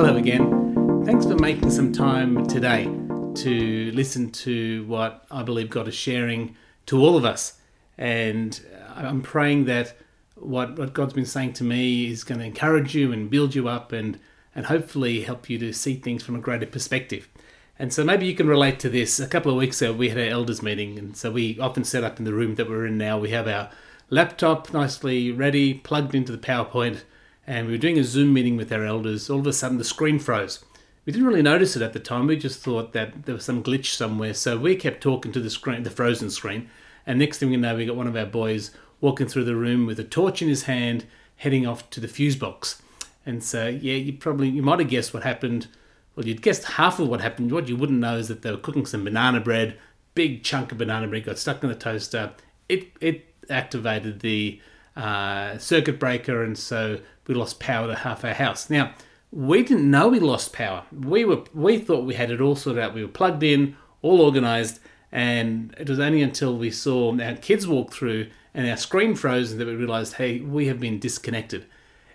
Hello again. Thanks for making some time today to listen to what I believe God is sharing to all of us. And I'm praying that what, what God's been saying to me is going to encourage you and build you up and, and hopefully help you to see things from a greater perspective. And so maybe you can relate to this. A couple of weeks ago, we had our elders meeting, and so we often set up in the room that we're in now. We have our laptop nicely ready, plugged into the PowerPoint, and we were doing a Zoom meeting with our elders. All of a sudden, the screen froze. We didn't really notice it at the time. We just thought that there was some glitch somewhere. So we kept talking to the screen, the frozen screen. And next thing we know, we got one of our boys walking through the room with a torch in his hand, heading off to the fuse box. And so, yeah, you probably you might have guessed what happened. Well, you'd guessed half of what happened. What you wouldn't know is that they were cooking some banana bread. Big chunk of banana bread got stuck in the toaster. It it activated the uh, circuit breaker, and so we lost power to half our house. Now, we didn't know we lost power. We were we thought we had it all sorted out. We were plugged in, all organized, and it was only until we saw our kids walk through and our screen froze that we realized, hey, we have been disconnected.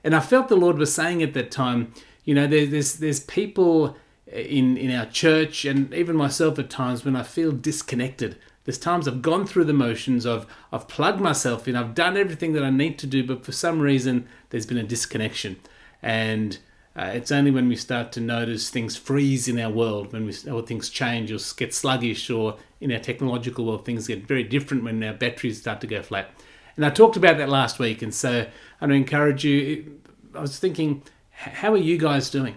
And I felt the Lord was saying at that time, you know, there, there's there's people in in our church and even myself at times when I feel disconnected. There's times I've gone through the motions of I've plugged myself in, I've done everything that I need to do, but for some reason there's been a disconnection. And uh, it's only when we start to notice things freeze in our world, when we or things change or get sluggish, or in our technological world things get very different when our batteries start to go flat. And I talked about that last week, and so I encourage you. I was thinking, how are you guys doing?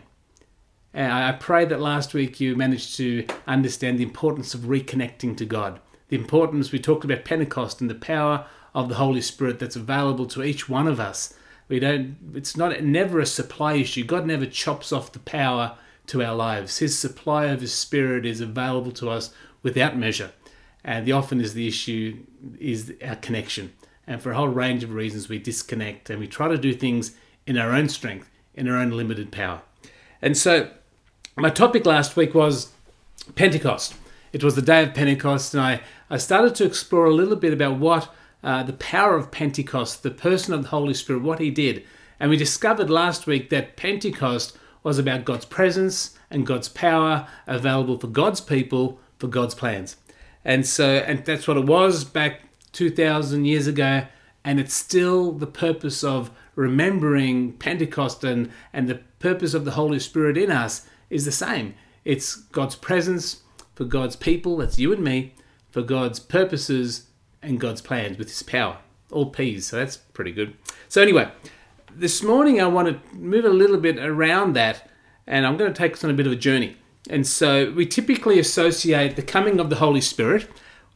And I pray that last week you managed to understand the importance of reconnecting to God the importance we talked about Pentecost and the power of the Holy Spirit that's available to each one of us. We don't it's not never a supply issue. God never chops off the power to our lives. His supply of his spirit is available to us without measure. And the often is the issue is our connection. And for a whole range of reasons we disconnect and we try to do things in our own strength, in our own limited power. And so my topic last week was Pentecost. It was the day of Pentecost, and I, I started to explore a little bit about what uh, the power of Pentecost, the person of the Holy Spirit, what he did. And we discovered last week that Pentecost was about God's presence and God's power available for God's people, for God's plans. And so, and that's what it was back 2,000 years ago. And it's still the purpose of remembering Pentecost and, and the purpose of the Holy Spirit in us is the same. It's God's presence, for God's people, that's you and me, for God's purposes and God's plans with His power. All P's, so that's pretty good. So, anyway, this morning I want to move a little bit around that and I'm going to take us on a bit of a journey. And so we typically associate the coming of the Holy Spirit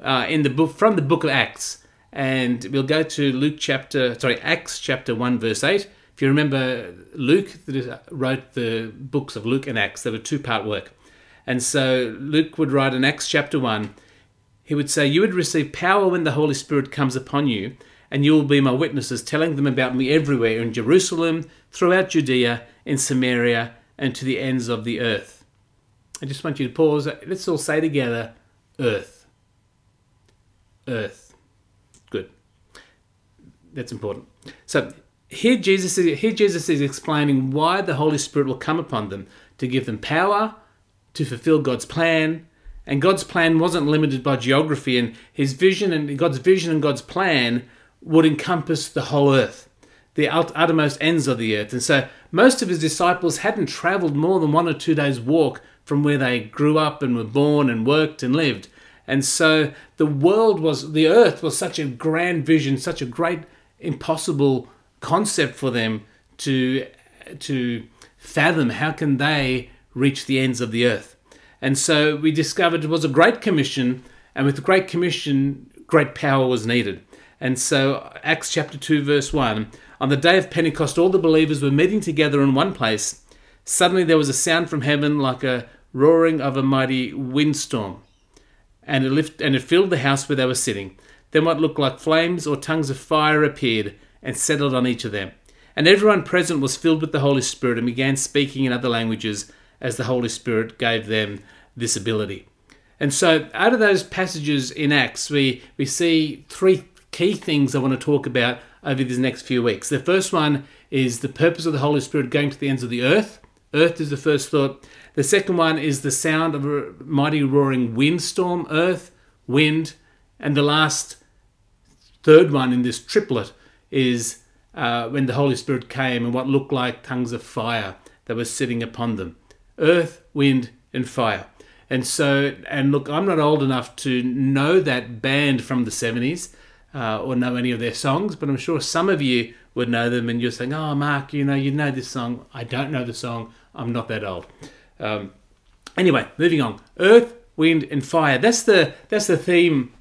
uh, in the book from the book of Acts, and we'll go to Luke chapter sorry Acts chapter one verse eight. If you remember, Luke wrote the books of Luke and Acts. They were two part work. And so Luke would write in Acts chapter 1, he would say, You would receive power when the Holy Spirit comes upon you, and you will be my witnesses, telling them about me everywhere in Jerusalem, throughout Judea, in Samaria, and to the ends of the earth. I just want you to pause. Let's all say together, Earth. Earth. Good. That's important. So here Jesus is, here Jesus is explaining why the Holy Spirit will come upon them to give them power to fulfill God's plan. And God's plan wasn't limited by geography, and His vision and God's vision and God's plan would encompass the whole earth, the uttermost ends of the earth. And so most of His disciples hadn't traveled more than one or two days' walk from where they grew up and were born and worked and lived. And so the world was, the earth was such a grand vision, such a great, impossible concept for them to, to fathom. How can they reach the ends of the earth. And so we discovered it was a great commission, and with the great commission, great power was needed. And so, Acts chapter 2, verse 1 On the day of Pentecost, all the believers were meeting together in one place. Suddenly there was a sound from heaven like a roaring of a mighty windstorm, and it, lift, and it filled the house where they were sitting. Then what looked like flames or tongues of fire appeared and settled on each of them. And everyone present was filled with the Holy Spirit and began speaking in other languages as the Holy Spirit gave them this ability. And so, out of those passages in Acts, we, we see three key things I want to talk about over these next few weeks. The first one is the purpose of the Holy Spirit going to the ends of the earth Earth is the first thought. The second one is the sound of a mighty roaring windstorm, earth, wind. And the last, third one in this triplet is uh, when the Holy Spirit came and what looked like tongues of fire that were sitting upon them. Earth, wind, and fire. And so, and look, I'm not old enough to know that band from the 70s uh, or know any of their songs, but I'm sure some of you would know them and you're saying, oh, Mark, you know, you know this song. I don't know the song. I'm not that old. Um, anyway, moving on. Earth, wind, and fire. That's the, that's the theme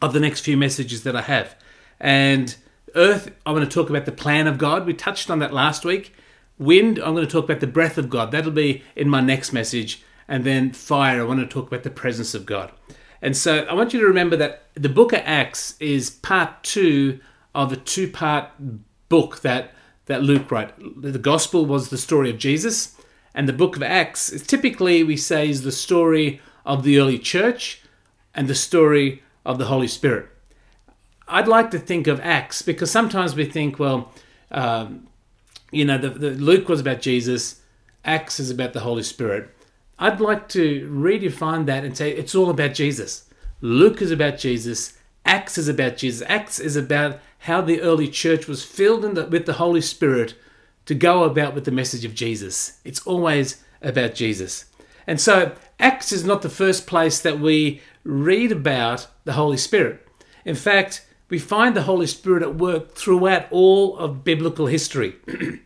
of the next few messages that I have. And earth, I want to talk about the plan of God. We touched on that last week. Wind, I'm going to talk about the breath of God. That'll be in my next message and then fire, I want to talk about the presence of God. And so I want you to remember that the book of Acts is part two of a two part book that, that Luke wrote. The gospel was the story of Jesus, and the book of Acts is typically, we say, is the story of the early church and the story of the Holy Spirit. I'd like to think of Acts because sometimes we think, well, um, you know, the, the, Luke was about Jesus, Acts is about the Holy Spirit. I'd like to redefine that and say it's all about Jesus. Luke is about Jesus. Acts is about Jesus. Acts is about how the early church was filled the, with the Holy Spirit to go about with the message of Jesus. It's always about Jesus. And so, Acts is not the first place that we read about the Holy Spirit. In fact, we find the Holy Spirit at work throughout all of biblical history.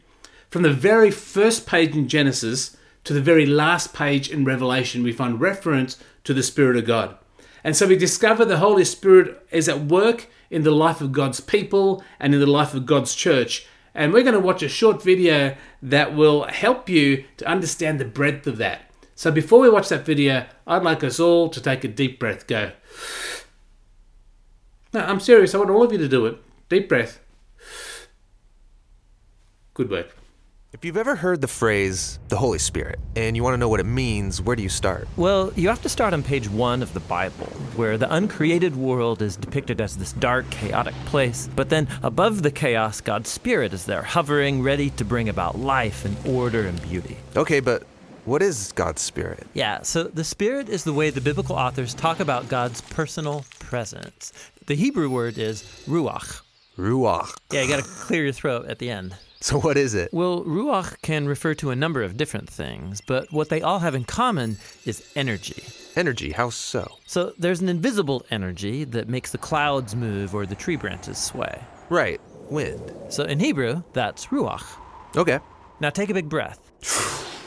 From the very first page in Genesis to the very last page in Revelation, we find reference to the Spirit of God. And so we discover the Holy Spirit is at work in the life of God's people and in the life of God's church. And we're going to watch a short video that will help you to understand the breadth of that. So before we watch that video, I'd like us all to take a deep breath. Go. No, I'm serious. I want all of you to do it. Deep breath. Good work. If you've ever heard the phrase the Holy Spirit and you want to know what it means, where do you start? Well, you have to start on page one of the Bible, where the uncreated world is depicted as this dark, chaotic place. But then above the chaos, God's Spirit is there, hovering, ready to bring about life and order and beauty. Okay, but what is God's Spirit? Yeah, so the Spirit is the way the biblical authors talk about God's personal presence. The Hebrew word is ruach. Ruach. Yeah, you got to clear your throat at the end. So, what is it? Well, Ruach can refer to a number of different things, but what they all have in common is energy. Energy, how so? So, there's an invisible energy that makes the clouds move or the tree branches sway. Right, wind. So, in Hebrew, that's Ruach. Okay. Now, take a big breath.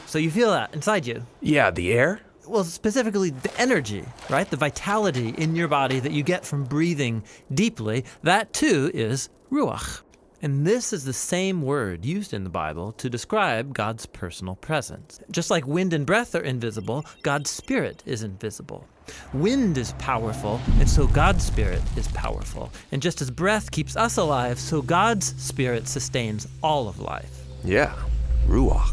so, you feel that inside you. Yeah, the air? Well, specifically the energy, right? The vitality in your body that you get from breathing deeply. That too is Ruach. And this is the same word used in the Bible to describe God's personal presence. Just like wind and breath are invisible, God's Spirit is invisible. Wind is powerful, and so God's Spirit is powerful. And just as breath keeps us alive, so God's Spirit sustains all of life. Yeah, Ruach.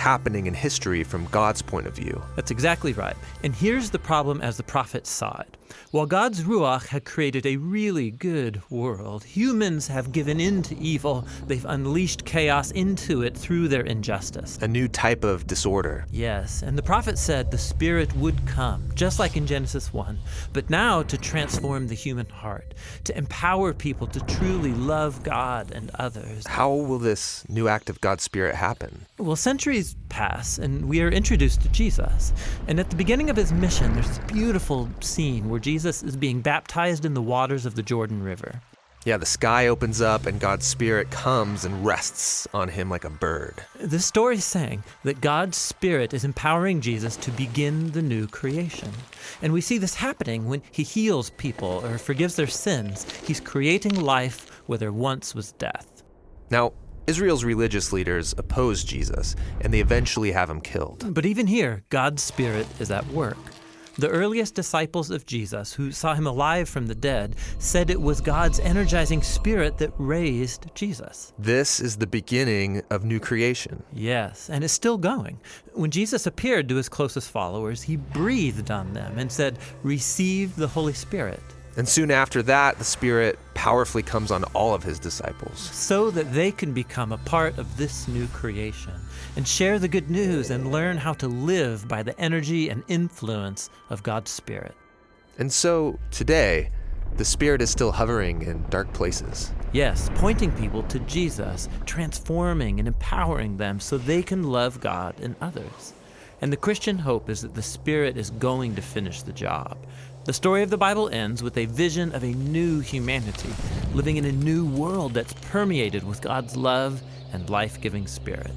happening in history from God's point of view. That's exactly right. And here's the problem as the prophets saw it. While God's Ruach had created a really good world, humans have given in to evil. They've unleashed chaos into it through their injustice. A new type of disorder. Yes, and the prophet said the Spirit would come, just like in Genesis 1, but now to transform the human heart, to empower people to truly love God and others. How will this new act of God's Spirit happen? Well, centuries pass, and we are introduced to Jesus. And at the beginning of his mission, there's this beautiful scene where Jesus is being baptized in the waters of the Jordan River. Yeah, the sky opens up and God's Spirit comes and rests on him like a bird. This story is saying that God's Spirit is empowering Jesus to begin the new creation. And we see this happening when he heals people or forgives their sins. He's creating life where there once was death. Now, Israel's religious leaders oppose Jesus, and they eventually have him killed. But even here, God's Spirit is at work. The earliest disciples of Jesus, who saw him alive from the dead, said it was God's energizing spirit that raised Jesus. This is the beginning of new creation. Yes, and it's still going. When Jesus appeared to his closest followers, he breathed on them and said, Receive the Holy Spirit. And soon after that, the Spirit powerfully comes on all of his disciples. So that they can become a part of this new creation and share the good news and learn how to live by the energy and influence of God's Spirit. And so, today, the Spirit is still hovering in dark places. Yes, pointing people to Jesus, transforming and empowering them so they can love God and others. And the Christian hope is that the Spirit is going to finish the job. The story of the Bible ends with a vision of a new humanity, living in a new world that's permeated with God's love and life giving Spirit.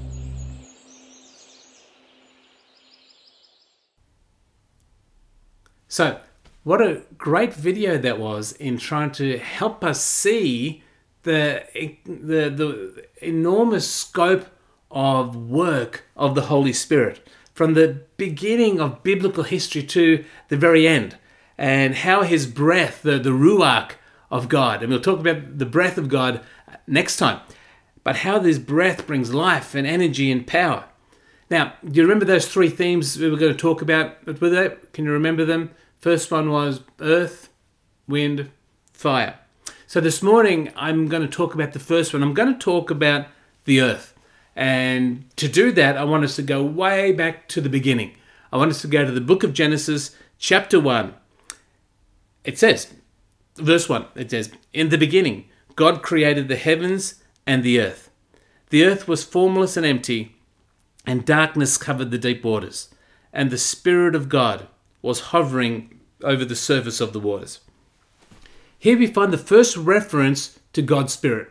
So, what a great video that was in trying to help us see the the the enormous scope of work of the Holy Spirit from the beginning of biblical history to the very end, and how His breath, the the ruach of God, and we'll talk about the breath of God next time, but how this breath brings life and energy and power. Now, do you remember those three themes we were going to talk about? Were they? Can you remember them? First one was earth, wind, fire. So this morning I'm going to talk about the first one. I'm going to talk about the earth. And to do that, I want us to go way back to the beginning. I want us to go to the book of Genesis, chapter 1. It says, verse 1, it says, In the beginning, God created the heavens and the earth. The earth was formless and empty, and darkness covered the deep waters. And the Spirit of God was hovering over the surface of the waters. Here we find the first reference to God's Spirit.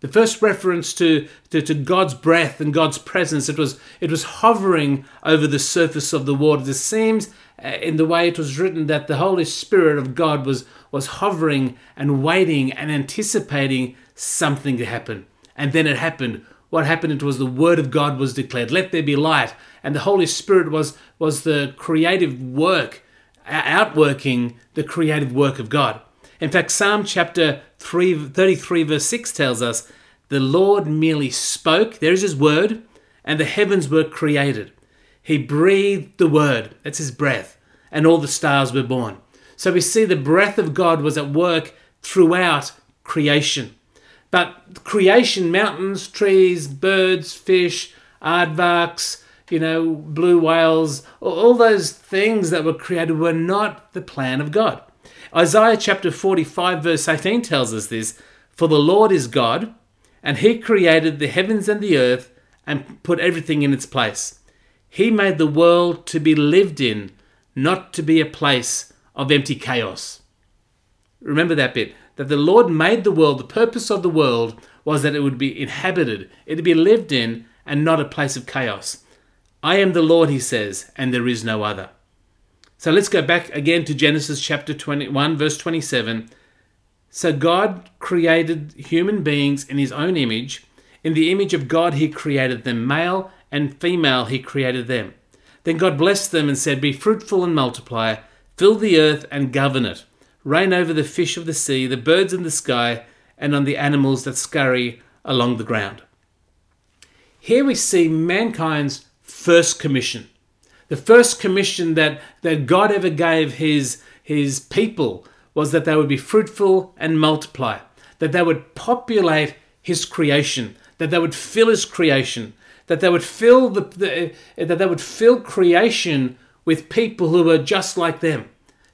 The first reference to, to, to, God's breath and God's presence, it was, it was hovering over the surface of the waters. It seems uh, in the way it was written that the Holy Spirit of God was, was hovering and waiting and anticipating something to happen. And then it happened. What happened? It was the Word of God was declared. Let there be light. And the Holy Spirit was, was the creative work, outworking the creative work of God. In fact, Psalm chapter 3, 33, verse 6 tells us, The Lord merely spoke, there is His word, and the heavens were created. He breathed the word, that's His breath, and all the stars were born. So we see the breath of God was at work throughout creation. But creation, mountains, trees, birds, fish, aardvarks, you know, blue whales, all those things that were created were not the plan of God. Isaiah chapter 45, verse 18 tells us this For the Lord is God, and he created the heavens and the earth and put everything in its place. He made the world to be lived in, not to be a place of empty chaos. Remember that bit that the Lord made the world, the purpose of the world was that it would be inhabited, it would be lived in, and not a place of chaos. I am the Lord, he says, and there is no other. So let's go back again to Genesis chapter 21, verse 27. So God created human beings in his own image. In the image of God, he created them. Male and female, he created them. Then God blessed them and said, Be fruitful and multiply, fill the earth and govern it. Reign over the fish of the sea, the birds in the sky, and on the animals that scurry along the ground. Here we see mankind's first commission the first commission that, that God ever gave his, his people was that they would be fruitful and multiply, that they would populate his creation, that they would fill his creation, that they would fill the, the eh, that they would fill creation with people who were just like them,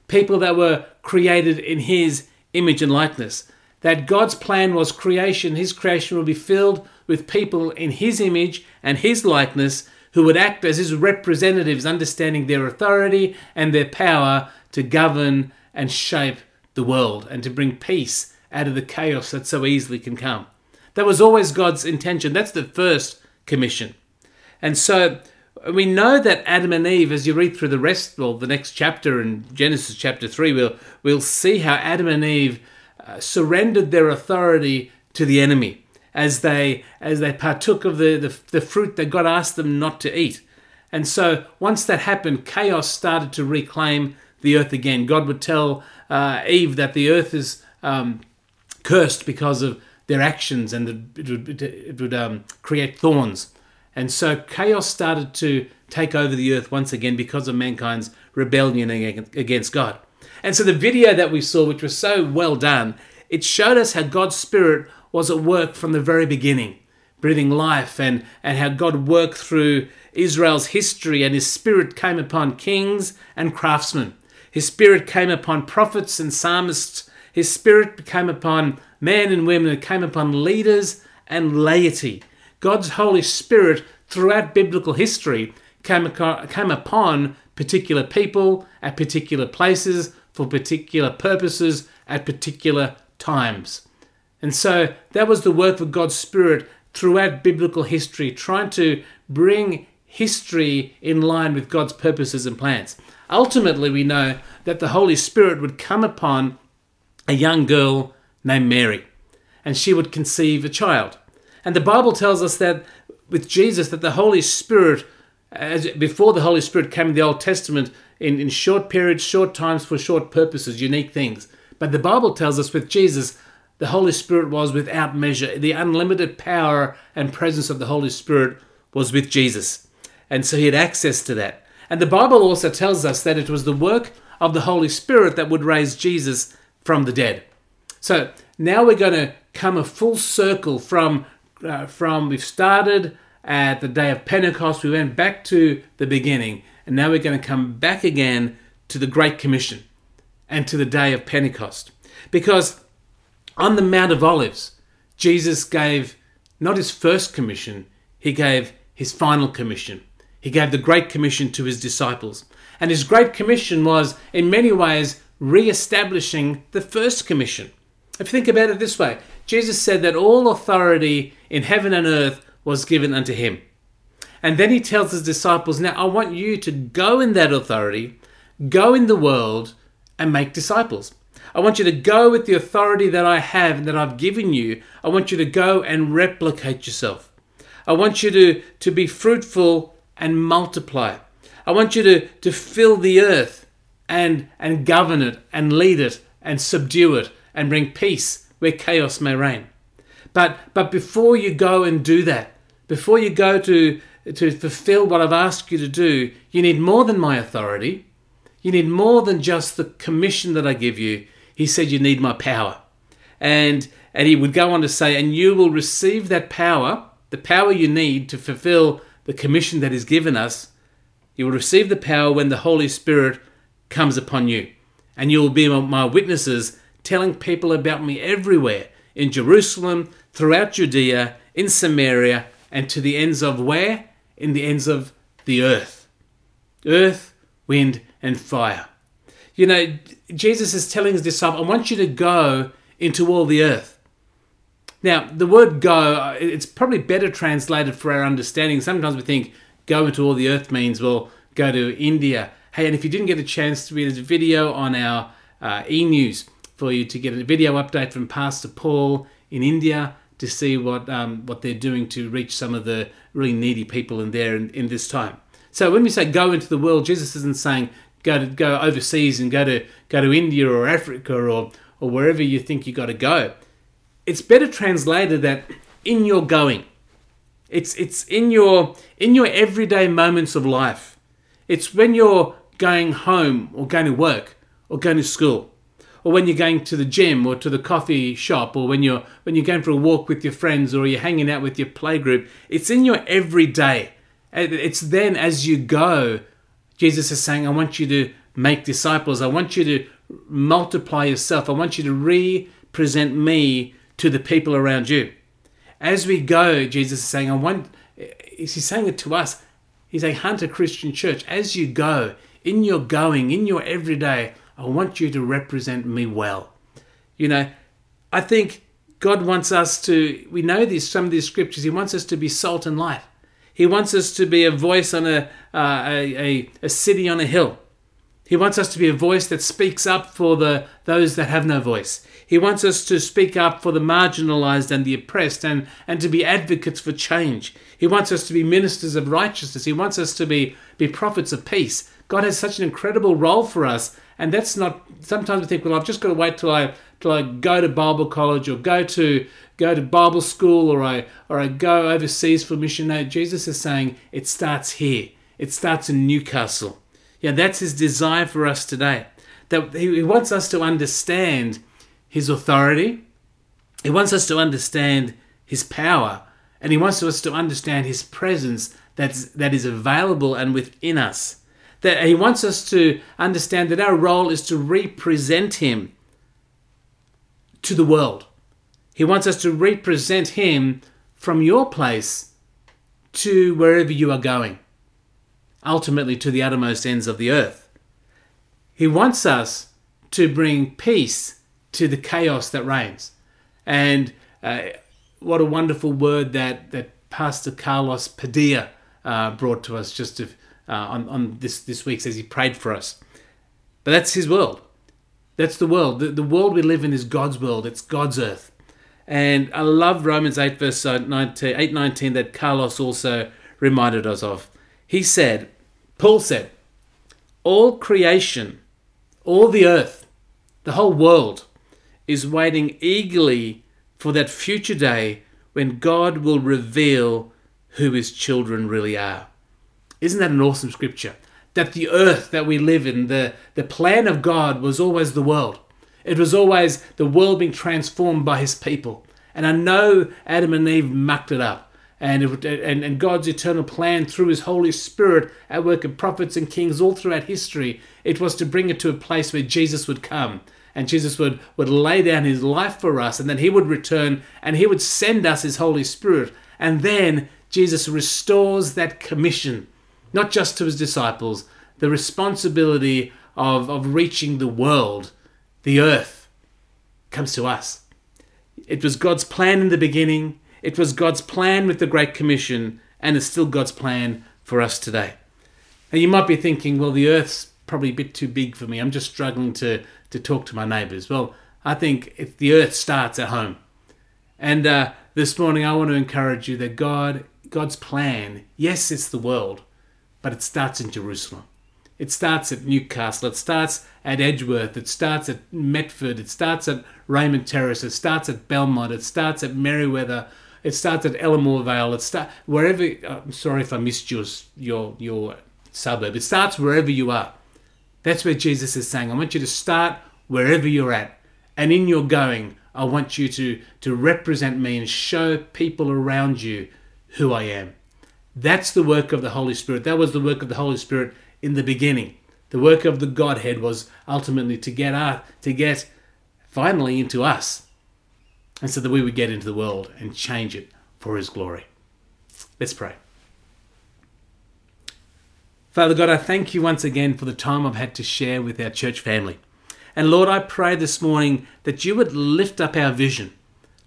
people that were created in his image and likeness. That God's plan was creation, his creation would be filled with people in his image and his likeness who would act as his representatives, understanding their authority and their power to govern and shape the world and to bring peace out of the chaos that so easily can come. That was always God's intention. That's the first commission. And so we know that Adam and Eve, as you read through the rest, well, the next chapter in Genesis chapter 3, we'll, we'll see how Adam and Eve uh, surrendered their authority to the enemy as they as they partook of the, the, the fruit that God asked them not to eat. And so once that happened, chaos started to reclaim the earth again. God would tell uh, Eve that the earth is um, cursed because of their actions and it would, it would um, create thorns. And so chaos started to take over the earth once again because of mankind's rebellion against God. And so the video that we saw, which was so well done, it showed us how God's Spirit was at work from the very beginning, breathing life, and, and how God worked through Israel's history, and His Spirit came upon kings and craftsmen. His Spirit came upon prophets and psalmists. His Spirit came upon men and women. It came upon leaders and laity. God's Holy Spirit, throughout biblical history, came, came upon particular people at particular places for particular purposes at particular times. And so that was the work of God's Spirit throughout biblical history, trying to bring history in line with God's purposes and plans. Ultimately, we know that the Holy Spirit would come upon a young girl named Mary, and she would conceive a child. And the Bible tells us that with Jesus, that the Holy Spirit, as before the Holy Spirit came in the Old Testament, in, in short periods, short times, for short purposes, unique things. But the Bible tells us with Jesus, the Holy Spirit was without measure. The unlimited power and presence of the Holy Spirit was with Jesus. And so he had access to that. And the Bible also tells us that it was the work of the Holy Spirit that would raise Jesus from the dead. So now we're going to come a full circle from uh, from we've started at the day of Pentecost, we went back to the beginning, and now we're going to come back again to the Great Commission and to the day of Pentecost. Because on the Mount of Olives, Jesus gave not his first commission, he gave his final commission. He gave the Great Commission to his disciples. And his Great Commission was, in many ways, re establishing the first commission. If you think about it this way, Jesus said that all authority in heaven and earth was given unto him. And then he tells his disciples, Now I want you to go in that authority, go in the world, and make disciples. I want you to go with the authority that I have and that I've given you. I want you to go and replicate yourself. I want you to, to be fruitful and multiply. I want you to, to fill the earth and, and govern it and lead it and subdue it and bring peace where chaos may reign. But, but before you go and do that, before you go to, to fulfill what I've asked you to do, you need more than my authority. You need more than just the commission that I give you. He said, You need my power. And, and he would go on to say, And you will receive that power, the power you need to fulfill the commission that is given us. You will receive the power when the Holy Spirit comes upon you. And you will be my witnesses, telling people about me everywhere in Jerusalem, throughout Judea, in Samaria, and to the ends of where? In the ends of the earth. Earth, wind, and fire. You know, Jesus is telling his disciples, I want you to go into all the earth. Now, the word go, uh, it's probably better translated for our understanding. Sometimes we think go into all the earth means, well, go to India. Hey, and if you didn't get a chance to read this video on our uh, e news for you to get a video update from Pastor Paul in India to see what um, what they're doing to reach some of the really needy people in there in, in this time. So when we say go into the world, Jesus isn't saying go to go overseas and go to go to India or Africa or or wherever you think you got to go. It's better translated that in your going. It's it's in your in your everyday moments of life. It's when you're going home or going to work or going to school or when you're going to the gym or to the coffee shop or when you're when you're going for a walk with your friends or you're hanging out with your playgroup it's in your everyday it's then as you go Jesus is saying, I want you to make disciples. I want you to multiply yourself. I want you to represent me to the people around you. As we go, Jesus is saying, I want, he's saying it to us. He's a Hunter Christian Church. As you go, in your going, in your everyday, I want you to represent me well. You know, I think God wants us to, we know these, some of these scriptures, He wants us to be salt and light. He wants us to be a voice on a, uh, a, a, a city on a hill. He wants us to be a voice that speaks up for the those that have no voice. He wants us to speak up for the marginalized and the oppressed and, and to be advocates for change. He wants us to be ministers of righteousness. He wants us to be, be prophets of peace. God has such an incredible role for us, and that's not sometimes we think, well, I've just got to wait till I till I go to Bible college or go to go to Bible school or I or I go overseas for mission. No, Jesus is saying it starts here. It starts in Newcastle. Yeah, that's his desire for us today. That he wants us to understand his authority. He wants us to understand his power, and he wants us to understand his presence that's that is available and within us. That he wants us to understand that our role is to represent him to the world. He wants us to represent him from your place to wherever you are going ultimately to the uttermost ends of the earth. He wants us to bring peace to the chaos that reigns. And uh, what a wonderful word that, that Pastor Carlos Padilla uh, brought to us just to, uh, on, on this, this week says he prayed for us. But that's his world. That's the world. The, the world we live in is God's world, it's God's earth. And I love Romans 8, verse 19, 8, 19 that Carlos also reminded us of. He said, Paul said, All creation, all the earth, the whole world is waiting eagerly for that future day when God will reveal who his children really are. Isn't that an awesome scripture? That the earth that we live in, the, the plan of God was always the world. It was always the world being transformed by his people. And I know Adam and Eve mucked it up and, it, and, and God's eternal plan through His Holy Spirit at work of prophets and kings all throughout history, it was to bring it to a place where Jesus would come and Jesus would, would lay down His life for us, and then He would return and He would send us His Holy Spirit. And then Jesus restores that commission, not just to His disciples, the responsibility of, of reaching the world, the earth, comes to us. It was God's plan in the beginning it was God's plan with the Great Commission, and it's still God's plan for us today. And you might be thinking, well, the earth's probably a bit too big for me. I'm just struggling to, to talk to my neighbors. Well, I think if the earth starts at home. And uh, this morning, I want to encourage you that God, God's plan, yes, it's the world, but it starts in Jerusalem. It starts at Newcastle. It starts at Edgeworth. It starts at Metford. It starts at Raymond Terrace. It starts at Belmont. It starts at Merewether it starts at Elermore Vale. It start wherever. I'm sorry if I missed your your your suburb. It starts wherever you are. That's where Jesus is saying, I want you to start wherever you're at, and in your going, I want you to to represent me and show people around you who I am. That's the work of the Holy Spirit. That was the work of the Holy Spirit in the beginning. The work of the Godhead was ultimately to get us, to get finally into us and so that we would get into the world and change it for His glory. Let's pray. Father God, I thank you once again for the time I've had to share with our church family. And Lord, I pray this morning that you would lift up our vision.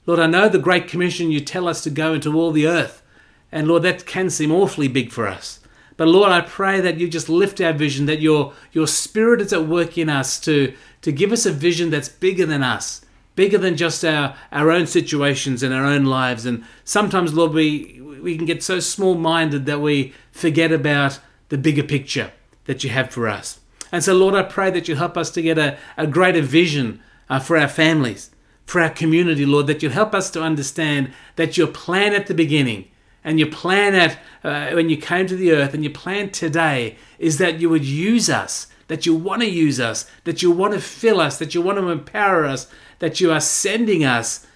Lord, I know the Great Commission you tell us to go into all the earth. And Lord, that can seem awfully big for us. But Lord, I pray that you just lift our vision, that your, your spirit is at work in us to, to give us a vision that's bigger than us bigger than just our, our own situations and our own lives. And sometimes, Lord, we, we can get so small minded that we forget about the bigger picture that you have for us. And so, Lord, I pray that you help us to get a, a greater vision uh, for our families, for our community, Lord, that you help us to understand that your plan at the beginning and your plan at uh, when you came to the earth and your plan today is that you would use us, that you want to use us, that you want to fill us, that you want to empower us, that you are sending us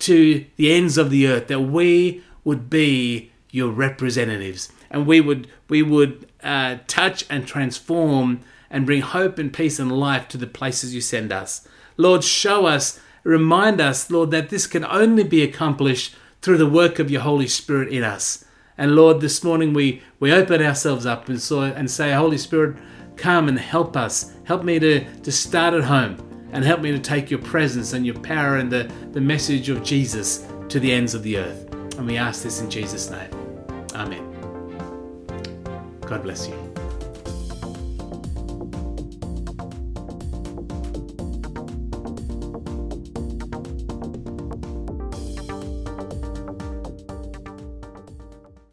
to the ends of the earth, that we would be your representatives and we would we would uh, touch and transform and bring hope and peace and life to the places you send us. Lord, show us, remind us, Lord, that this can only be accomplished through the work of your Holy Spirit in us. And Lord, this morning we, we open ourselves up and, so, and say, Holy Spirit, come and help us. Help me to, to start at home and help me to take your presence and your power and the, the message of Jesus to the ends of the earth. And we ask this in Jesus' name. Amen. God bless you.